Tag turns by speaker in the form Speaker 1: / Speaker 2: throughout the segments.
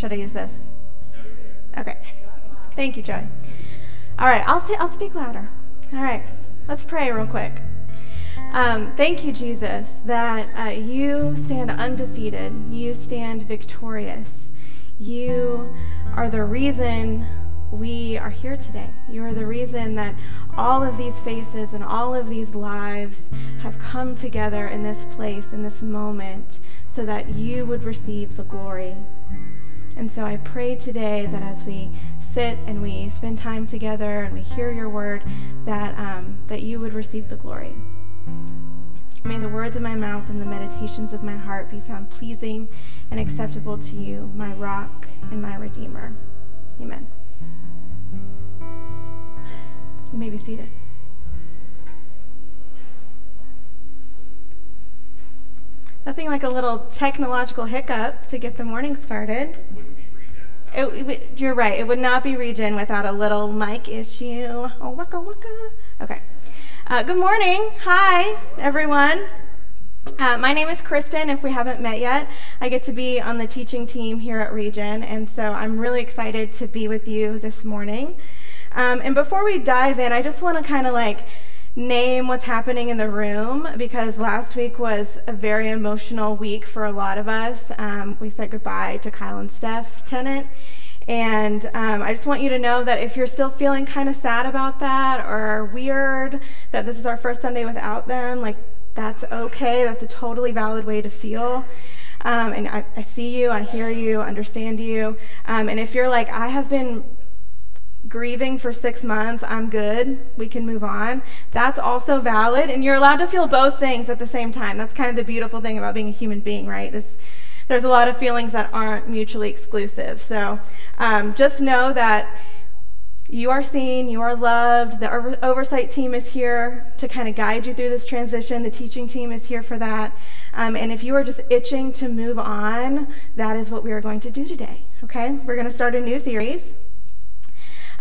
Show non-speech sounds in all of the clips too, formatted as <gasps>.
Speaker 1: should I use this? Okay. Thank you, Joey. All right, I'll, say, I'll speak louder. All right, let's pray real quick. Um, thank you, Jesus, that uh, you stand undefeated. You stand victorious. You are the reason we are here today. You are the reason that all of these faces and all of these lives have come together in this place, in this moment, so that you would receive the glory. And so I pray today that as we sit and we spend time together and we hear your word, that, um, that you would receive the glory. May the words of my mouth and the meditations of my heart be found pleasing and acceptable to you, my rock and my redeemer. Amen. You may be seated. Nothing like a little technological hiccup to get the morning started. It, it, you're right. It would not be ReGen without a little mic issue. Oh, waka waka. Okay. Uh, good morning. Hi, everyone. Uh, my name is Christen. If we haven't met yet, I get to be on the teaching team here at ReGen, and so I'm really excited to be with you this morning. Um, and before we dive in, I just want to kind of like name what's happening in the room because last week was a very emotional week for a lot of us. Um, we said goodbye to Kyle and Steph Tennant. And um, I just want you to know that if you're still feeling kind of sad about that or weird that this is our first Sunday without them, like that's okay. That's a totally valid way to feel. Um, and I, I, see you, I hear you, understand you. Um, and if you're like, I have been grieving for six months, I'm good, we can move on. That's also valid, and you're allowed to feel both things at the same time. That's kind of the beautiful thing about being a human being, right? There's a lot of feelings that aren't mutually exclusive. So um, just know that you are seen, you are loved. The over- oversight team is here to kind of guide you through this transition. The teaching team is here for that. Um, and if you are just itching to move on, that is what we are going to do today. Okay? We're going to start a new series.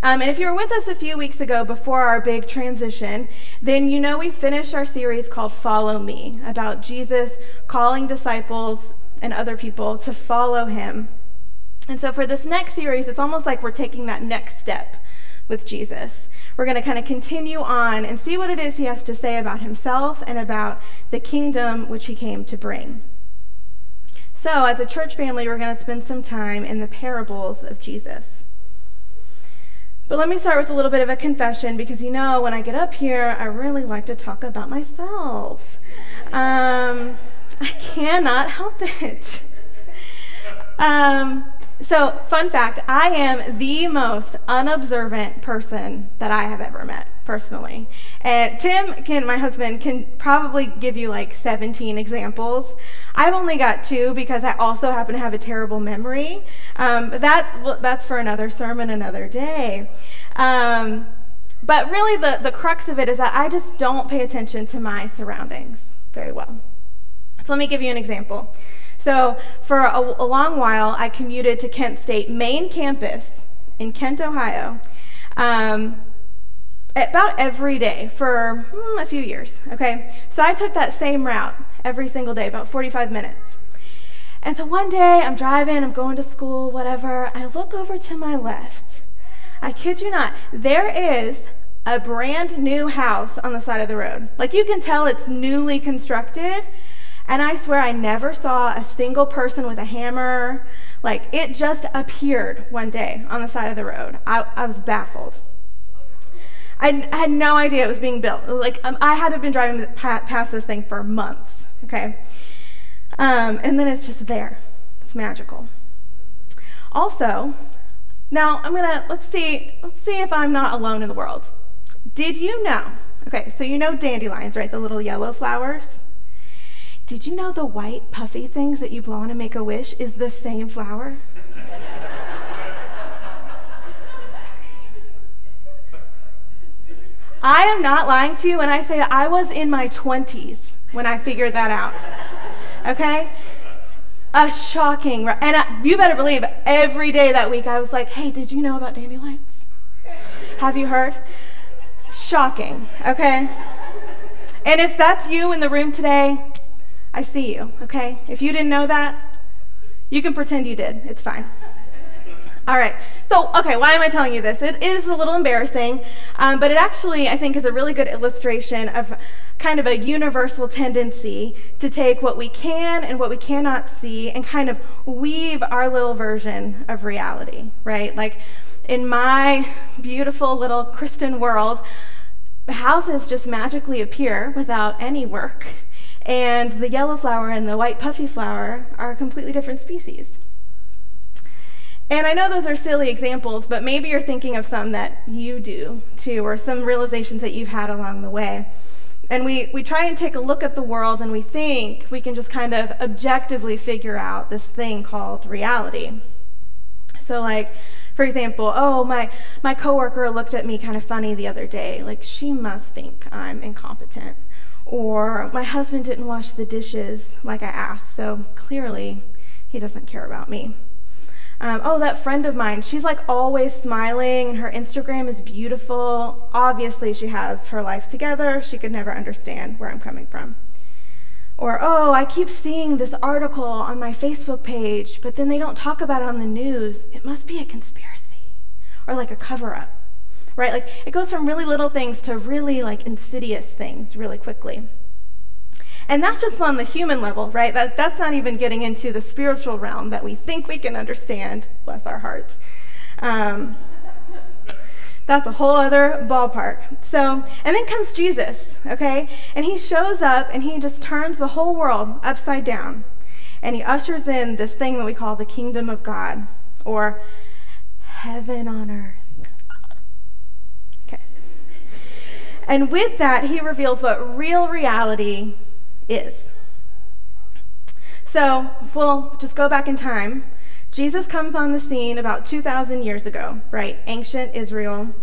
Speaker 1: Um, and if you were with us a few weeks ago before our big transition, then you know we finished our series called Follow Me about Jesus calling disciples and other people to follow him. And so for this next series, it's almost like we're taking that next step with Jesus. We're going to kind of continue on and see what it is he has to say about himself and about the kingdom which he came to bring. So, as a church family, we're going to spend some time in the parables of Jesus. But let me start with a little bit of a confession because you know, when I get up here, I really like to talk about myself. Um, I cannot help it. Um, so, fun fact I am the most unobservant person that I have ever met personally. And Tim, can my husband, can probably give you like 17 examples. I've only got two because I also happen to have a terrible memory. Um, that that's for another sermon another day. Um, but really, the, the crux of it is that I just don't pay attention to my surroundings very well. So let me give you an example. So, for a, a, long while, I commuted to Kent State main campus in Kent, Ohio. Um, about every day for hmm, a few years, okay? So I took that same route every single day, about 45 minutes. And so one day I'm driving, I'm going to school, whatever. I look over to my left. I kid you not, there is a brand new house on the side of the road. Like you can tell it's newly constructed. And I swear I never saw a single person with a hammer. Like it just appeared one day on the side of the road. I, I was baffled. I, had no idea it was being built. Like um, I had been driving past this thing for months. Okay, um, and then it's just there. It's magical. Also, now I'm gonna let's see let's see if I'm not alone in the world. Did you know? Okay, so you know dandelions, right? The little yellow flowers. Did you know the white puffy things that you blow on to make a wish is the same flower? I am not lying to you when I say I was in my 20s when I figured that out. Okay? A shocking, and I, you better believe every day that week I was like, hey, did you know about dandelions? Have you heard? Shocking, okay? And if that's you in the room today, I see you, okay? If you didn't know that, you can pretend you did. It's fine. All right. So, okay, why am I telling you this? It is a little embarrassing, um, but it actually, I think, is a really good illustration of kind of a universal tendency to take what we can and what we cannot see and kind of weave our little version of reality, right? Like in my beautiful little Christian world, houses just magically appear without any work, and the yellow flower and the white puffy flower are completely different species. And I know those are silly examples, but maybe you're thinking of some that you do too, or some realizations that you've had along the way. And we, we try and take a look at the world and we think we can just kind of objectively figure out this thing called reality. So, like, for example, oh, my, my coworker looked at me kind of funny the other day. Like, she must think I'm incompetent. Or my husband didn't wash the dishes like I asked, so clearly he doesn't care about me. Um, oh, that friend of mine, she's like always smiling and her Instagram is beautiful. Obviously, she has her life together. She could never understand where I'm coming from. Or, oh, I keep seeing this article on my Facebook page, but then they don't talk about it on the news. It must be a conspiracy or like a cover up, right? Like it goes from really little things to really like insidious things really quickly. And that's just on the human level, right? That, that's not even getting into the spiritual realm that we think we can understand, bless our hearts. Um, that's a whole other ballpark. So, and then comes Jesus, okay? And he shows up and he just turns the whole world upside down. And he ushers in this thing that we call the kingdom of God or heaven on earth. And with that, he reveals what real reality is. So, if we'll just go back in time, Jesus comes on the scene about 2,000 years ago, right? Ancient Israel.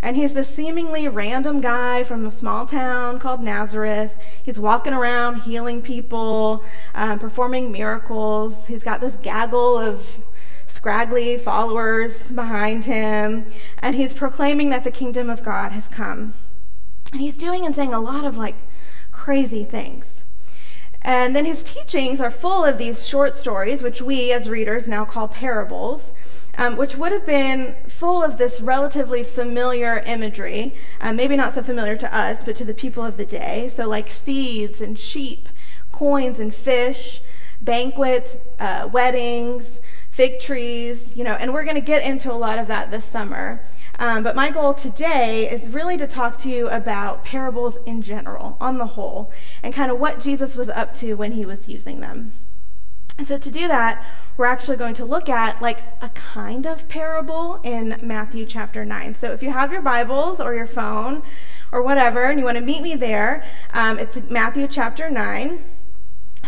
Speaker 1: And he's this seemingly random guy from a small town called Nazareth. He's walking around healing people, um, performing miracles. He's got this gaggle of scraggly followers behind him. And he's proclaiming that the kingdom of God has come. And he's doing and saying a lot of like crazy things. And then his teachings are full of these short stories, which we as readers now call parables, um, which would have been full of this relatively familiar imagery, um, maybe not so familiar to us, but to the people of the day. So, like seeds and sheep, coins and fish, banquets, uh, weddings, fig trees, you know, and we're going to get into a lot of that this summer. Um, but my goal today is really to talk to you about parables in general, on the whole, and kind of what Jesus was up to when he was using them. And so to do that, we're actually going to look at like a kind of parable in Matthew chapter 9. So if you have your Bibles or your phone or whatever, and you want to meet me there, um, it's Matthew chapter 9,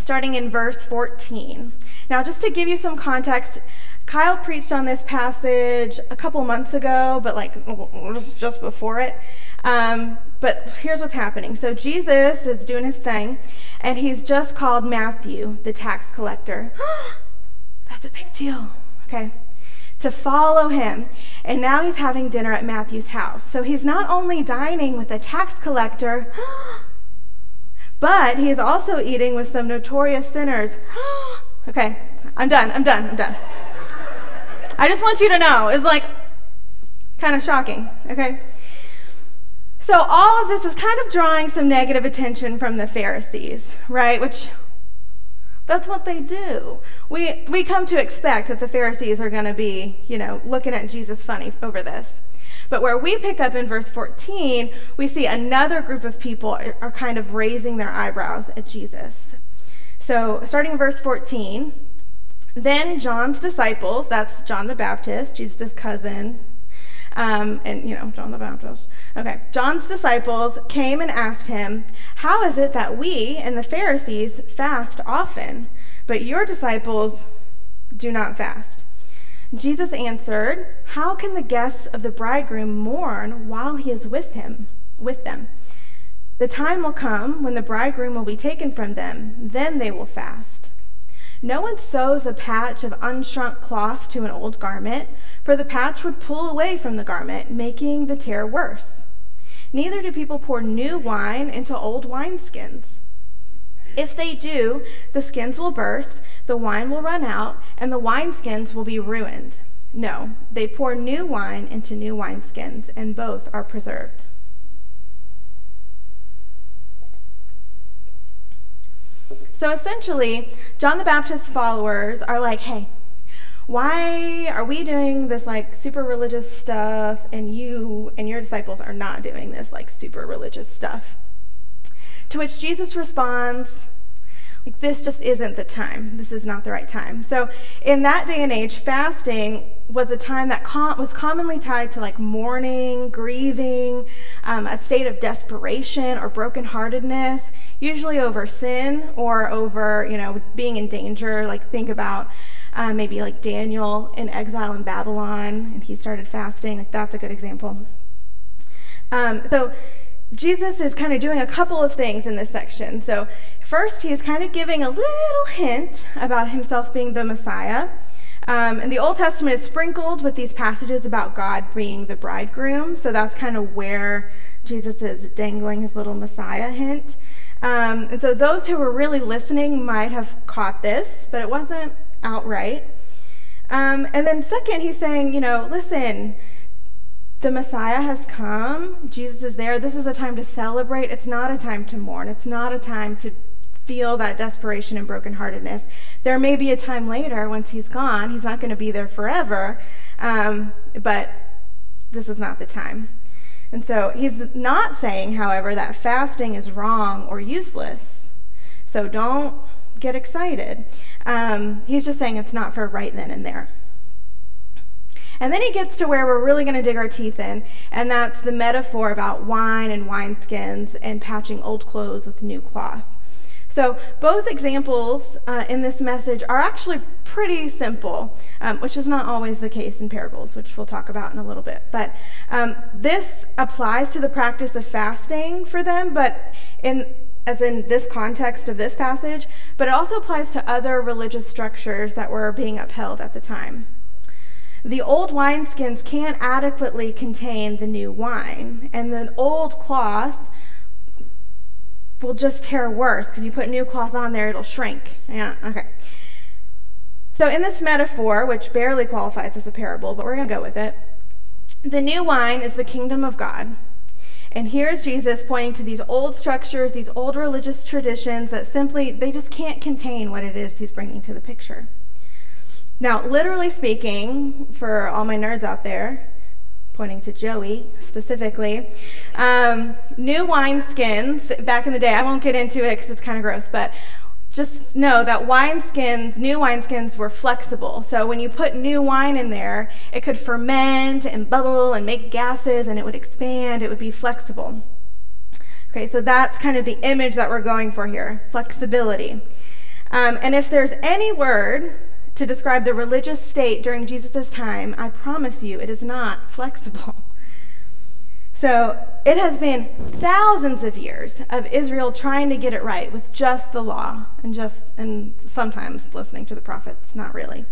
Speaker 1: starting in verse 14. Now, just to give you some context, Kyle preached on this passage a couple months ago, but like just before it. Um, but here's what's happening. So Jesus is doing his thing, and he's just called Matthew, the tax collector. <gasps> That's a big deal. Okay. To follow him. And now he's having dinner at Matthew's house. So he's not only dining with a tax collector, <gasps> but he's also eating with some notorious sinners. <gasps> okay, I'm done. I'm done. I'm done. I just want you to know is like kind of shocking, okay? So all of this is kind of drawing some negative attention from the Pharisees, right? Which that's what they do. We we come to expect that the Pharisees are going to be, you know, looking at Jesus funny over this. But where we pick up in verse 14, we see another group of people are, kind of raising their eyebrows at Jesus. So, starting in verse 14, then John's disciples, that's John the Baptist, Jesus' cousin, um, and you know, John the Baptist. Okay, John's disciples came and asked him, How is it that we and the Pharisees fast often, but your disciples do not fast? Jesus answered, How can the guests of the bridegroom mourn while he is with him, with them? The time will come when the bridegroom will be taken from them, then they will fast. No one sews a patch of unshrunk cloth to an old garment, for the patch would pull away from the garment, making the tear worse. Neither do people pour new wine into old wineskins. If they do, the skins will burst, the wine will run out, and the wineskins will be ruined. No, they pour new wine into new wineskins, and both are preserved. So essentially, John the Baptist's followers are like, hey, why are we doing this like super religious stuff and you and your disciples are not doing this like super religious stuff? To which Jesus responds, like, this just isn't the time. This is not the right time. So, in that day and age, fasting was a time that com- was commonly tied to like mourning, grieving, um, a state of desperation or brokenheartedness, usually over sin or over, you know, being in danger. Like, think about uh, maybe like Daniel in exile in Babylon, and he started fasting. Like, that's a good example. Um, so, Jesus is kind of doing a couple of things in this section. So, first, he's kind of giving a little hint about himself being the Messiah. Um, and the Old Testament is sprinkled with these passages about God being the bridegroom. So, that's kind of where Jesus is dangling his little Messiah hint. Um, and so, those who were really listening might have caught this, but it wasn't outright. Um, and then, second, he's saying, you know, listen, the Messiah has come. Jesus is there. This is a time to celebrate. It's not a time to mourn. It's not a time to feel that desperation and brokenheartedness. There may be a time later once he's gone. He's not going to be there forever. Um, but this is not the time. And so he's not saying, however, that fasting is wrong or useless. So don't get excited. Um, he's just saying it's not for right then and there. And then he gets to where we're really going to dig our teeth in, and that's the metaphor about wine and wineskins and patching old clothes with new cloth. So, both examples uh, in this message are actually pretty simple, um, which is not always the case in parables, which we'll talk about in a little bit. But um, this applies to the practice of fasting for them, but in as in this context of this passage, but it also applies to other religious structures that were being upheld at the time. The old wineskins can't adequately contain the new wine, and the old cloth will just tear worse because you put new cloth on there, it'll shrink. Yeah, okay. So, in this metaphor, which barely qualifies as a parable, but we're going to go with it, the new wine is the kingdom of God. And here's Jesus pointing to these old structures, these old religious traditions that simply, they just can't contain what it is he's bringing to the picture. Now, literally speaking, for all my nerds out there, pointing to Joey specifically, um, new wineskins back in the day, I won't get into it because it's kind of gross, but just know that wineskins, new wineskins were flexible. So when you put new wine in there, it could ferment and bubble and make gases and it would expand, it would be flexible. Okay, so that's kind of the image that we're going for here flexibility. Um, and if there's any word to describe the religious state during Jesus' time, I promise you it is not flexible. <laughs> So it has been thousands of years of Israel trying to get it right with just the law and just and sometimes listening to the prophets, not really.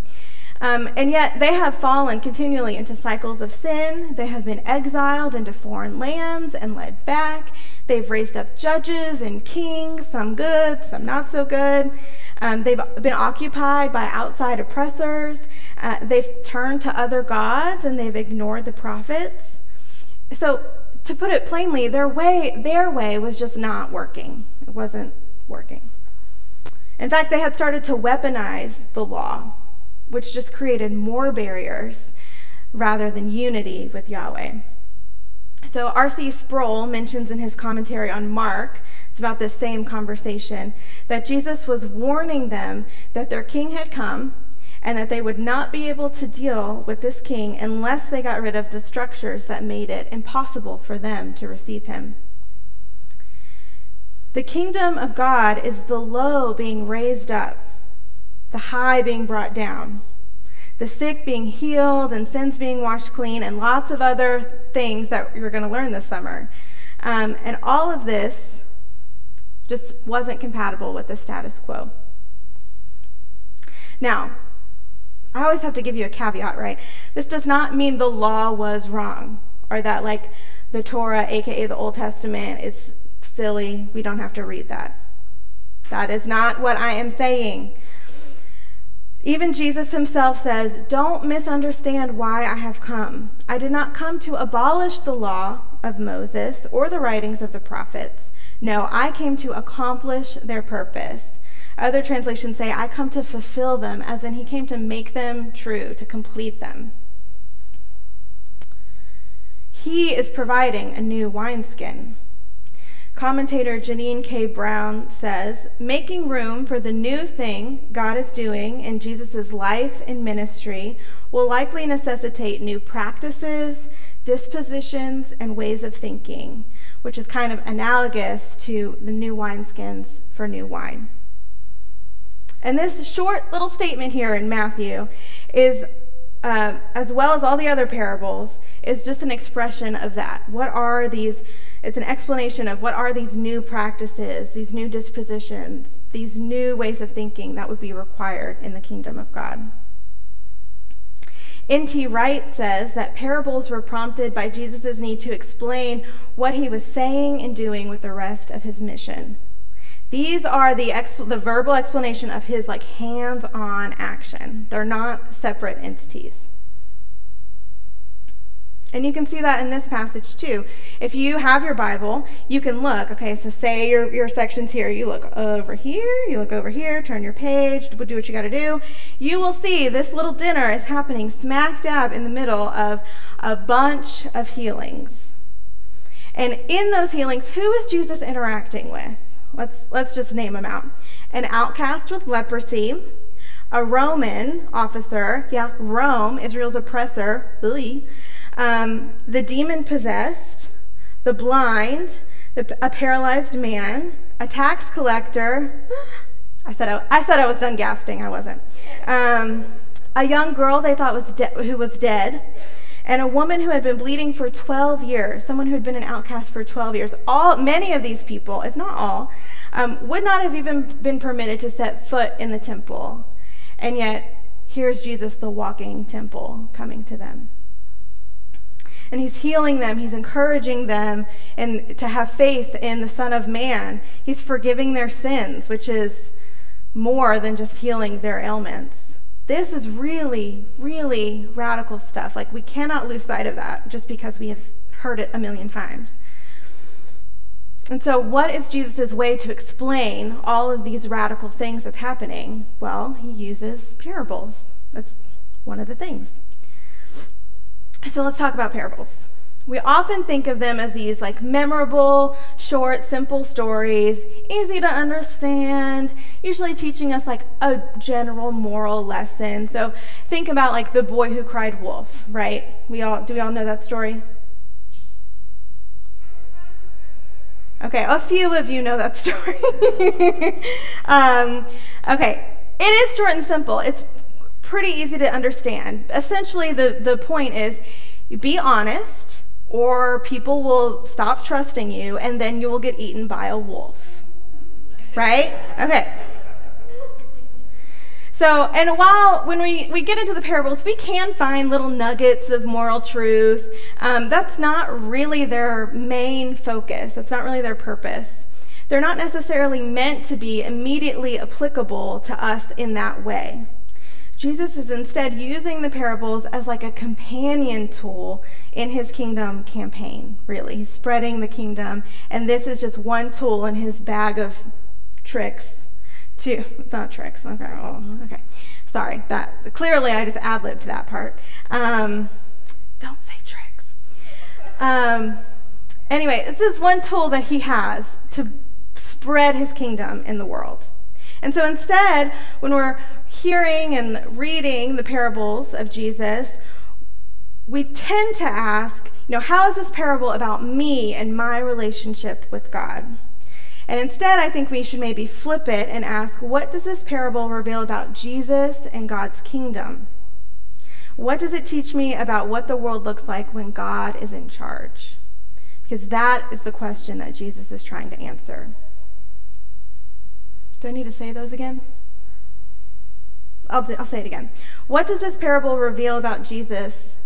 Speaker 1: Um, and yet they have fallen continually into cycles of sin. They have been exiled into foreign lands and led back. They've raised up judges and kings, some good, some not so good. Um, they've been occupied by outside oppressors. Uh, they've turned to other gods and they've ignored the prophets. So, to put it plainly, their way, their way was just not working. It wasn't working. In fact, they had started to weaponize the law, which just created more barriers rather than unity with Yahweh. So, R.C. Sproul mentions in his commentary on Mark, it's about this same conversation, that Jesus was warning them that their king had come and that they would not be able to deal with this king unless they got rid of the structures that made it impossible for them to receive him. The kingdom of God is the low being raised up, the high being brought down, the sick being healed, and sins being washed clean, and lots of other things that you're going to learn this summer. Um, and all of this just wasn't compatible with the status quo. Now, I always have to give you a caveat, right? This does not mean the law was wrong or that, like, the Torah, aka the Old Testament, is silly. We don't have to read that. That is not what I am saying. Even Jesus himself says, Don't misunderstand why I have come. I did not come to abolish the law of Moses or the writings of the prophets. No, I came to accomplish their purpose. Other translations say, I come to fulfill them, as in he came to make them true, to complete them. He is providing a new wineskin. Commentator Jeannine K. Brown says, making room for the new thing God is doing in Jesus' life and ministry will likely necessitate new practices, dispositions, and ways of thinking, which is kind of analogous to the new wineskins for new wine. And this short little statement here in Matthew is, uh, as well as all the other parables, is just an expression of that. What are these it's an explanation of what are these new practices, these new dispositions, these new ways of thinking that would be required in the kingdom of God. N.T. Wright says that parables were prompted by Jesus' need to explain what he was saying and doing with the rest of his mission. These are the, exp- the verbal explanation of his like hands-on action. They're not separate entities. And you can see that in this passage too. If you have your Bible, you can look. Okay, so say your, your section's here. You look over here, you look over here, turn your page, do what you got to do. You will see this little dinner is happening smack dab in the middle of a bunch of healings. And in those healings, who is Jesus interacting with? Let's, let's just name them out. An outcast with leprosy, a Roman officer, yeah, Rome, Israel's oppressor, Lily um, the demon possessed, the blind, the, a paralyzed man, a tax collector. <gasps> I said I, I said I was done gasping. I wasn't. Um, a young girl they thought was de- who was dead, and a woman who had been bleeding for 12 years. Someone who had been an outcast for 12 years. All many of these people, if not all, um, would not have even been permitted to set foot in the temple, and yet here's Jesus, the walking temple, coming to them and he's healing them, he's encouraging them and to have faith in the Son of Man. He's forgiving their sins, which is more than just healing their ailments. This is really, really radical stuff. Like, we cannot lose sight of that just because we have heard it a million times. And so, what is Jesus' way to explain all of these radical things that's happening? Well, he uses parables. That's one of the things. So let's talk about parables. We often think of them as these like memorable, short, simple stories, easy to understand, usually teaching us like a general moral lesson. So think about like the boy who cried wolf, right? We all do we all know that story? Okay, a few of you know that <laughs> story. um, okay, it is short and simple. It's pretty easy to understand. Essentially, the, the point is be honest, or people will stop trusting you, and then you will get eaten by a wolf. Right? Okay. So, and while when we, we get into the parables, we can find little nuggets of moral truth. Um, that's not really their main focus, that's not really their purpose. They're not necessarily meant to be immediately applicable to us in that way. Jesus is instead using the parables as like a companion tool in his kingdom campaign, really. He's spreading the kingdom, and this is just one tool in his bag of tricks. To, it's <laughs> not tricks. Okay, oh, okay. Sorry, that clearly I just ad libbed that part. Um, don't say tricks. Um, anyway, this is one tool that he has to spread his kingdom in the world. And so instead, when we're hearing and reading the parables of Jesus, we tend to ask, you know, how is this parable about me and my relationship with God? And instead, I think we should maybe flip it and ask, what does this parable reveal about Jesus and God's kingdom? What does it teach me about what the world looks like when God is in charge? Because that is the question that Jesus is trying to answer. Do I need to say those again? I'll, I'll say it again. What does this parable reveal about Jesus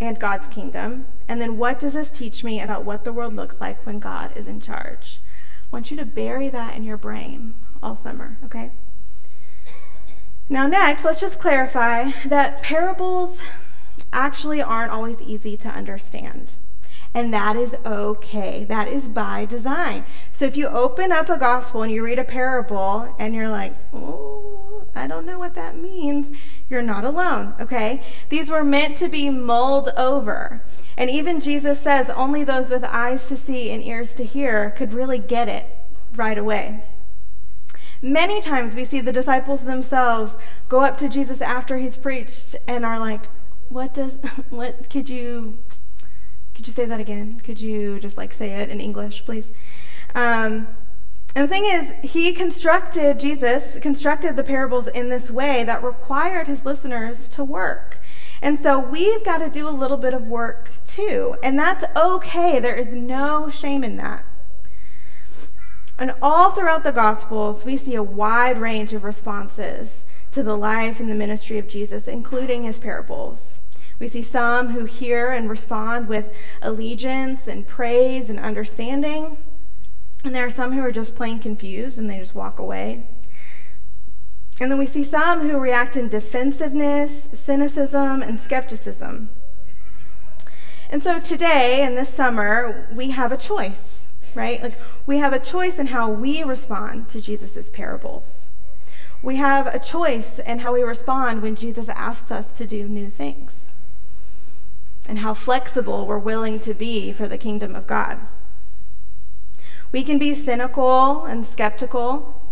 Speaker 1: and God's kingdom? And then what does this teach me about what the world looks like when God is in charge? I want you to bury that in your brain all summer, okay? Now, next, let's just clarify that parables actually aren't always easy to understand. And that is okay. That is by design. So if you open up a gospel and you read a parable and you're like, oh, I don't know what that means, you're not alone, okay? These were meant to be mulled over. And even Jesus says only those with eyes to see and ears to hear could really get it right away. Many times we see the disciples themselves go up to Jesus after he's preached and are like, "What does <laughs> what could you could you say that again? Could you just like say it in English, please?" Um, and the thing is, he constructed, Jesus constructed the parables in this way that required his listeners to work. And so we've got to do a little bit of work too. And that's okay. There is no shame in that. And all throughout the Gospels, we see a wide range of responses to the life and the ministry of Jesus, including his parables. We see some who hear and respond with allegiance and praise and understanding. And there are some who are just plain confused and they just walk away. And then we see some who react in defensiveness, cynicism, and skepticism. And so today and this summer, we have a choice right? Like we have a choice in how we respond to Jesus' parables. We have a choice in how we respond when Jesus asks us to do new things and how flexible we're willing to be for the kingdom of God. We can be cynical and skeptical.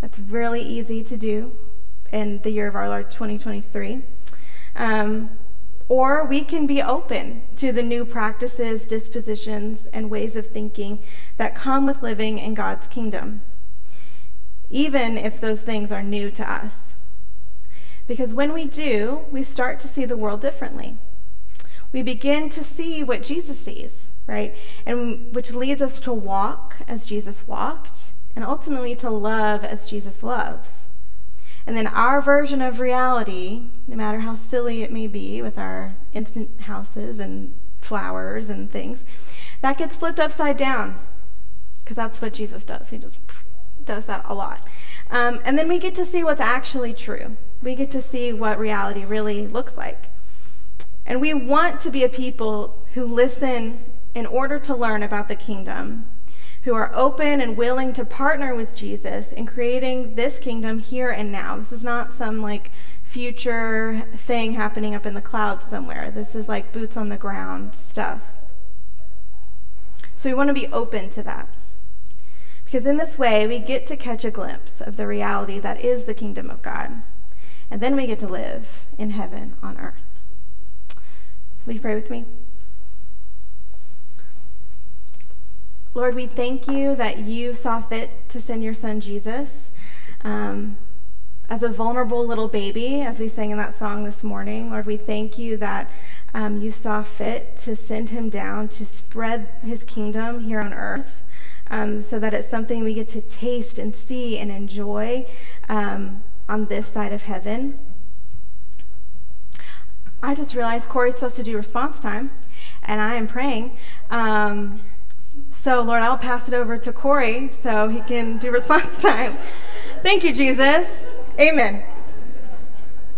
Speaker 1: That's really easy to do in the year of our Lord 2023. Um, or we can be open to the new practices, dispositions, and ways of thinking that come with living in God's kingdom, even if those things are new to us. Because when we do, we start to see the world differently. We begin to see what Jesus sees, right? And which leads us to walk as Jesus walked, and ultimately to love as Jesus loves. And then our version of reality, no matter how silly it may be with our instant houses and flowers and things, that gets flipped upside down. Because that's what Jesus does. He just does that a lot. Um, and then we get to see what's actually true. We get to see what reality really looks like. And we want to be a people who listen in order to learn about the kingdom who are open and willing to partner with Jesus in creating this kingdom here and now. This is not some like future thing happening up in the clouds somewhere. This is like boots on the ground stuff. So we want to be open to that. Because in this way, we get to catch a glimpse of the reality that is the kingdom of God. And then we get to live in heaven on earth. Will you pray with me? Lord, we thank you that you saw fit to send your son Jesus um, as a vulnerable little baby, as we sang in that song this morning. Lord, we thank you that um, you saw fit to send him down to spread his kingdom here on earth. Um, so that it's something we get to taste and see and enjoy um, on this side of heaven. I just realized Corey's supposed to do response time, and I am praying. So, Lord, I'll pass it over to Corey so he can do response <laughs> time. Thank you, Jesus. Amen.